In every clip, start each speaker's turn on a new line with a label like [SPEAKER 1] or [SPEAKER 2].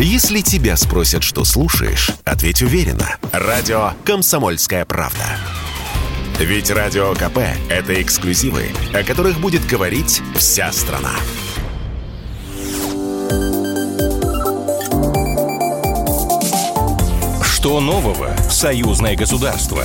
[SPEAKER 1] Если тебя спросят, что слушаешь, ответь уверенно. Радио «Комсомольская правда». Ведь Радио КП – это эксклюзивы, о которых будет говорить вся страна.
[SPEAKER 2] Что нового в союзное государство?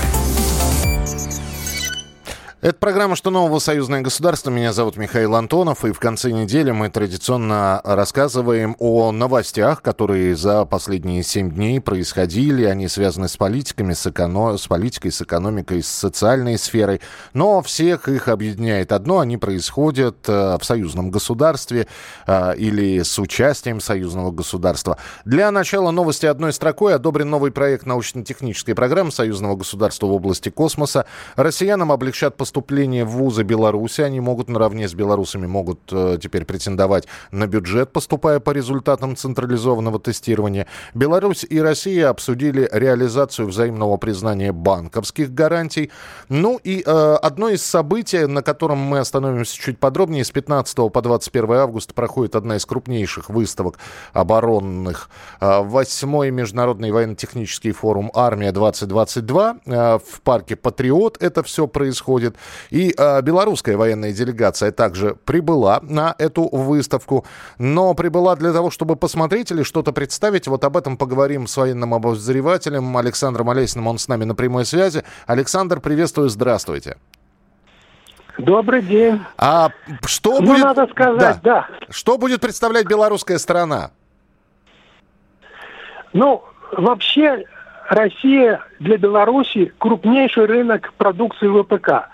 [SPEAKER 3] Это программа «Что нового? Союзное государство». Меня зовут Михаил Антонов. И в конце недели мы традиционно рассказываем о новостях, которые за последние семь дней происходили. Они связаны с политиками, с, эко... с политикой, с экономикой, с социальной сферой. Но всех их объединяет одно. Они происходят э, в союзном государстве э, или с участием союзного государства. Для начала новости одной строкой. Одобрен новый проект научно-технической программы союзного государства в области космоса. Россиянам облегчат поступление поступление в вузы Беларуси. Они могут наравне с белорусами могут э, теперь претендовать на бюджет, поступая по результатам централизованного тестирования. Беларусь и Россия обсудили реализацию взаимного признания банковских гарантий. Ну и э, одно из событий, на котором мы остановимся чуть подробнее, с 15 по 21 августа проходит одна из крупнейших выставок оборонных. Э, восьмой международный военно-технический форум «Армия-2022» э, в парке «Патриот» это все происходит. И э, белорусская военная делегация также прибыла на эту выставку, но прибыла для того, чтобы посмотреть или что-то представить. Вот об этом поговорим с военным обозревателем Александром Олесиным. Он с нами на прямой связи. Александр, приветствую, здравствуйте.
[SPEAKER 4] Добрый день.
[SPEAKER 3] А что
[SPEAKER 4] ну,
[SPEAKER 3] будет...
[SPEAKER 4] надо сказать, да. да.
[SPEAKER 3] Что будет представлять белорусская страна?
[SPEAKER 4] Ну, вообще Россия для Беларуси крупнейший рынок продукции ВПК.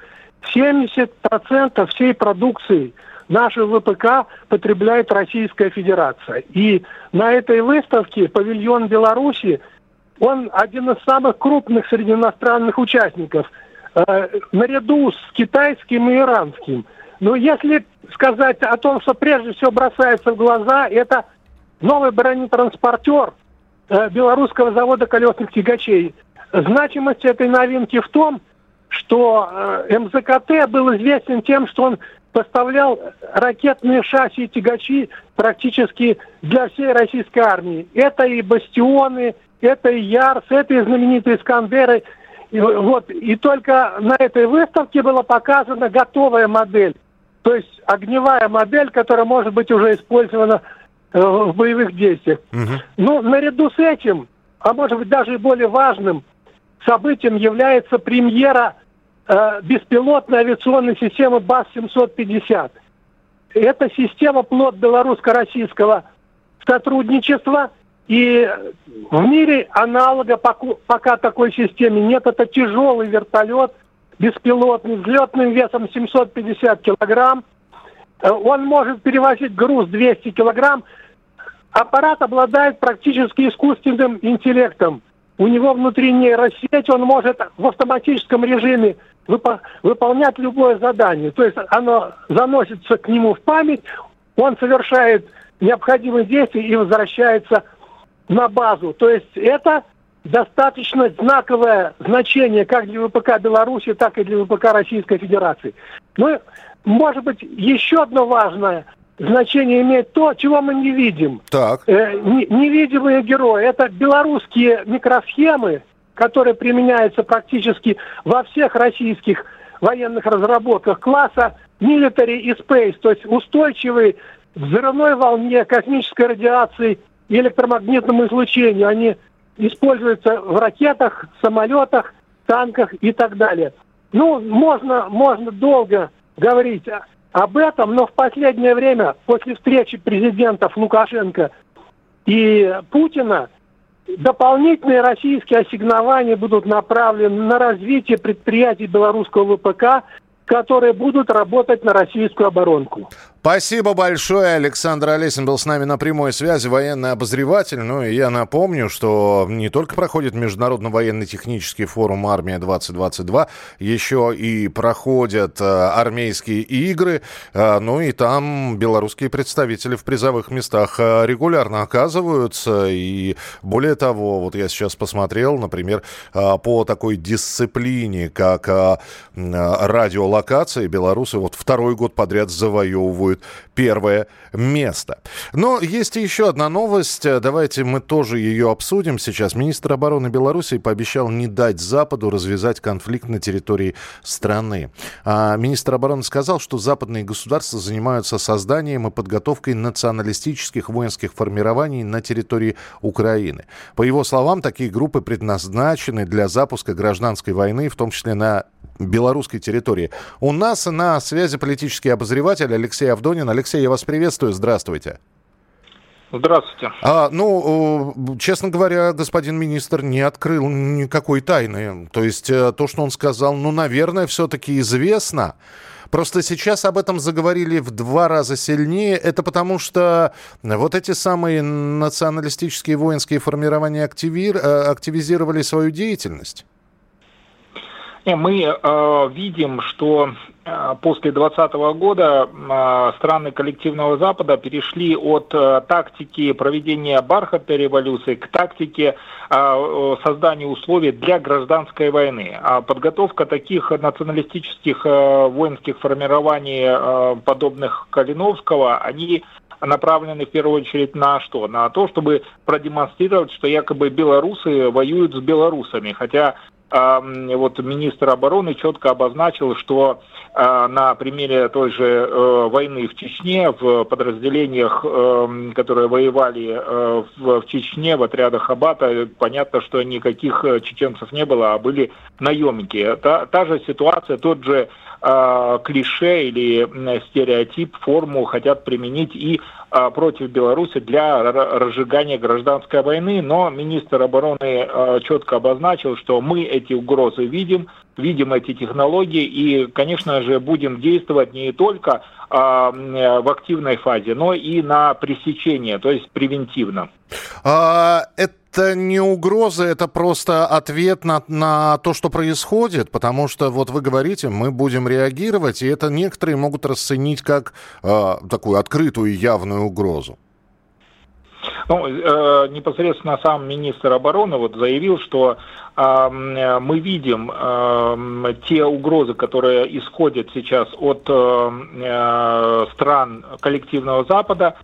[SPEAKER 4] 70% всей продукции нашего ВПК потребляет Российская Федерация. И на этой выставке павильон Беларуси, он один из самых крупных среди иностранных участников, э, наряду с китайским и иранским. Но если сказать о том, что прежде всего бросается в глаза, это новый бронетранспортер э, белорусского завода колесных тягачей. Значимость этой новинки в том, что э, МЗКТ был известен тем, что он поставлял ракетные шасси и тягачи практически для всей российской армии. Это и бастионы, это и Ярс, это и знаменитые Искандеры. И, вот, и только на этой выставке была показана готовая модель. То есть огневая модель, которая может быть уже использована э, в боевых действиях. Угу. Ну, наряду с этим, а может быть даже и более важным, событием является премьера э, беспилотной авиационной системы БАС-750. Это система плод белорусско-российского сотрудничества, и в мире аналога пока такой системе нет. Это тяжелый вертолет, беспилотный, взлетным весом 750 килограмм. Э, он может перевозить груз 200 килограмм. Аппарат обладает практически искусственным интеллектом. У него внутри нейросеть, он может в автоматическом режиме выпо- выполнять любое задание. То есть оно заносится к нему в память, он совершает необходимые действия и возвращается на базу. То есть это достаточно знаковое значение как для ВПК Беларуси, так и для ВПК Российской Федерации. Ну, может быть, еще одно важное – значение имеет то, чего мы не видим.
[SPEAKER 3] Так.
[SPEAKER 4] Э, не, невидимые герои. Это белорусские микросхемы, которые применяются практически во всех российских военных разработках класса military и space, то есть устойчивые взрывной волне, космической радиации и электромагнитному излучению. Они используются в ракетах, самолетах, танках и так далее. Ну, можно, можно долго говорить об этом, но в последнее время, после встречи президентов Лукашенко и Путина, дополнительные российские ассигнования будут направлены на развитие предприятий белорусского ВПК, которые будут работать на российскую оборонку.
[SPEAKER 3] Спасибо большое. Александр Олесин был с нами на прямой связи, военный обозреватель. Ну и я напомню, что не только проходит Международный военно-технический форум «Армия-2022», еще и проходят э, армейские игры. Э, ну и там белорусские представители в призовых местах э, регулярно оказываются. И более того, вот я сейчас посмотрел, например, э, по такой дисциплине, как э, радиолокации, белорусы вот второй год подряд завоевывают претендуют первое место. Но есть еще одна новость. Давайте мы тоже ее обсудим сейчас. Министр обороны Беларуси пообещал не дать Западу развязать конфликт на территории страны. А министр обороны сказал, что западные государства занимаются созданием и подготовкой националистических воинских формирований на территории Украины. По его словам, такие группы предназначены для запуска гражданской войны, в том числе на белорусской территории. У нас на связи политический обозреватель Алексей Авдонин. Алексей, я вас приветствую. Здравствуйте.
[SPEAKER 5] Здравствуйте.
[SPEAKER 3] А, ну, честно говоря, господин министр не открыл никакой тайны. То есть э, то, что он сказал, ну, наверное, все-таки известно. Просто сейчас об этом заговорили в два раза сильнее. Это потому, что вот эти самые националистические воинские формирования активир, э, активизировали свою деятельность.
[SPEAKER 5] Мы э, видим, что э, после 2020 года э, страны коллективного Запада перешли от э, тактики проведения бархатной революции к тактике э, создания условий для гражданской войны. А подготовка таких националистических э, воинских формирований, э, подобных Калиновского, они направлены в первую очередь на что? На то, чтобы продемонстрировать, что якобы белорусы воюют с белорусами. Хотя вот министр обороны четко обозначил, что а, на примере той же э, войны в Чечне, в подразделениях, эм, которые воевали э, в Чечне, в отрядах Абата, понятно, что никаких э, чеченцев не было, а были наемники. Та, та же ситуация, тот же э, клише или стереотип, форму хотят применить и э, против Беларуси для разжигания гражданской войны, но министр обороны четко обозначил, что мы эти угрозы видим, видим эти технологии и, конечно же, будем действовать не только а, в активной фазе, но и на пресечение, то есть превентивно.
[SPEAKER 3] А, это не угроза, это просто ответ на, на то, что происходит, потому что вот вы говорите, мы будем реагировать, и это некоторые могут расценить как э, такую открытую явную угрозу.
[SPEAKER 5] Ну, э, непосредственно сам министр обороны вот заявил, что э, мы видим э, те угрозы, которые исходят сейчас от э, э стран коллективного Запада,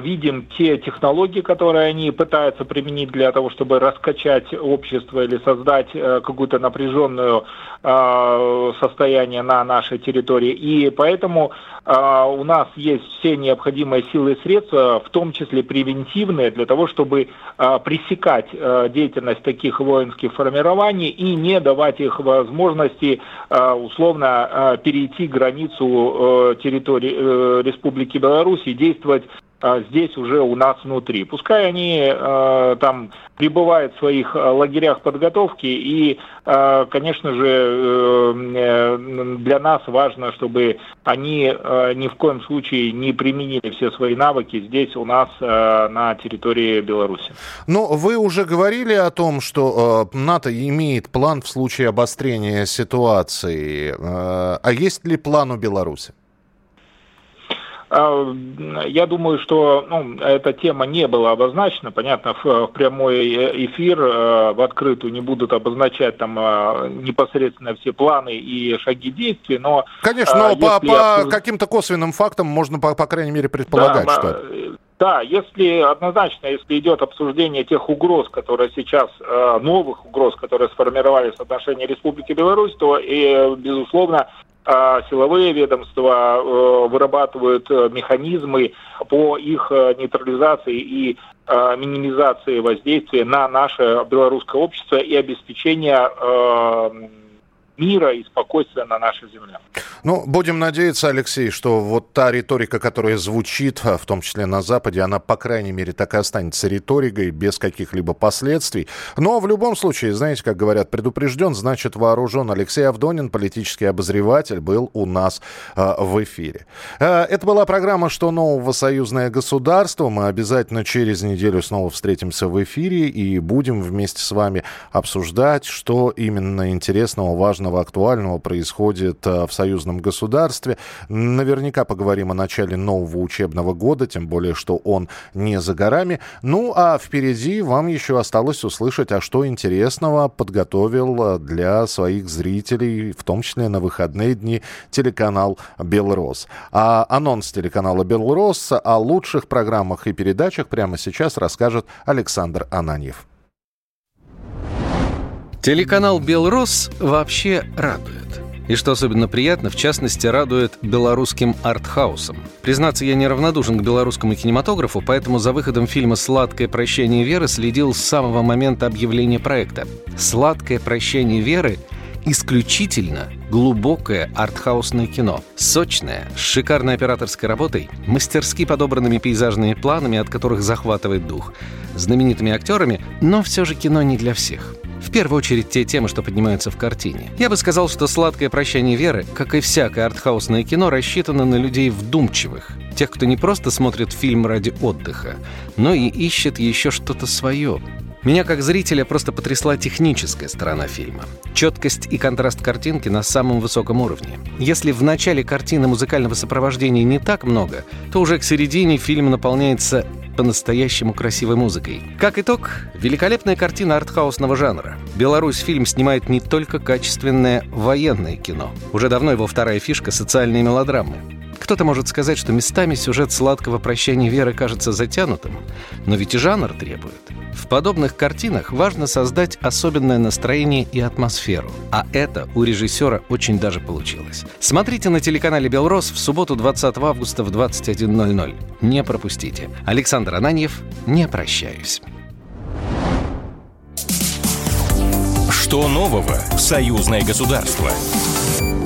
[SPEAKER 5] видим те технологии, которые они пытаются применить для того, чтобы раскачать общество или создать э, какую-то напряженную а, состояние на нашей территории. И поэтому а, у нас есть все необходимые силы и средства, в том числе превентивные, для того, чтобы пресекать э, деятельность таких воинских формирований и не давать их возможности условно перейти границу э, территории Республики Беларусь и действовать а, здесь уже у нас внутри. Пускай они э, там пребывают в своих э, лагерях подготовки, и, э, конечно же, э, для нас важно, чтобы они э, ни в коем случае не применили все свои навыки здесь у нас э, на территории Беларуси.
[SPEAKER 3] Ну, вы уже говорили о том, что э, НАТО имеет план в случае обострения ситуации. Э, а есть ли план у Беларуси?
[SPEAKER 5] А, я думаю, что ну, эта тема не была обозначена. Понятно, в, прямой эфир э, в открытую не будут обозначать там э, непосредственно все планы и шаги действий, но...
[SPEAKER 3] Конечно, но по, по каким-то косвенным фактам можно, по, по крайней мере, предполагать, да, что...
[SPEAKER 5] Да, если однозначно, если идет обсуждение тех угроз, которые сейчас, э, новых угроз, которые сформировались в отношении Республики Беларусь, то, и, безусловно, а силовые ведомства э, вырабатывают э, механизмы по их э, нейтрализации и минимизации воздействия на наше белорусское общество и обеспечения мира и спокойствия на нашей земле.
[SPEAKER 3] Ну, будем надеяться, Алексей, что вот та риторика, которая звучит, в том числе на Западе, она, по крайней мере, так и останется риторикой, без каких-либо последствий. Но в любом случае, знаете, как говорят, предупрежден, значит вооружен. Алексей Авдонин, политический обозреватель, был у нас э, в эфире. Э, это была программа «Что нового? Союзное государство». Мы обязательно через неделю снова встретимся в эфире и будем вместе с вами обсуждать, что именно интересного, важного важного, актуального происходит э, в союзном государстве. Наверняка поговорим о начале нового учебного года, тем более, что он не за горами. Ну, а впереди вам еще осталось услышать, а что интересного подготовил э, для своих зрителей, в том числе на выходные дни, телеканал «Белрос». А анонс телеканала «Белрос» о лучших программах и передачах прямо сейчас расскажет Александр Ананьев.
[SPEAKER 6] Телеканал «Белрос» вообще радует. И что особенно приятно, в частности, радует белорусским артхаусом. Признаться, я неравнодушен к белорусскому кинематографу, поэтому за выходом фильма «Сладкое прощение Веры» следил с самого момента объявления проекта. «Сладкое прощение Веры» исключительно глубокое артхаусное кино. Сочное, с шикарной операторской работой, мастерски подобранными пейзажными планами, от которых захватывает дух, знаменитыми актерами, но все же кино не для всех. В первую очередь те темы, что поднимаются в картине. Я бы сказал, что «Сладкое прощание Веры», как и всякое артхаусное кино, рассчитано на людей вдумчивых. Тех, кто не просто смотрит фильм ради отдыха, но и ищет еще что-то свое, меня как зрителя просто потрясла техническая сторона фильма. Четкость и контраст картинки на самом высоком уровне. Если в начале картины музыкального сопровождения не так много, то уже к середине фильм наполняется по-настоящему красивой музыкой. Как итог, великолепная картина артхаусного жанра. Беларусь фильм снимает не только качественное военное кино. Уже давно его вторая фишка — социальные мелодрамы. Кто-то может сказать, что местами сюжет сладкого прощания Веры кажется затянутым, но ведь и жанр требует. В подобных картинах важно создать особенное настроение и атмосферу. А это у режиссера очень даже получилось. Смотрите на телеканале «Белрос» в субботу 20 августа в 21.00. Не пропустите. Александр Ананьев, не прощаюсь.
[SPEAKER 2] Что нового в союзное государство?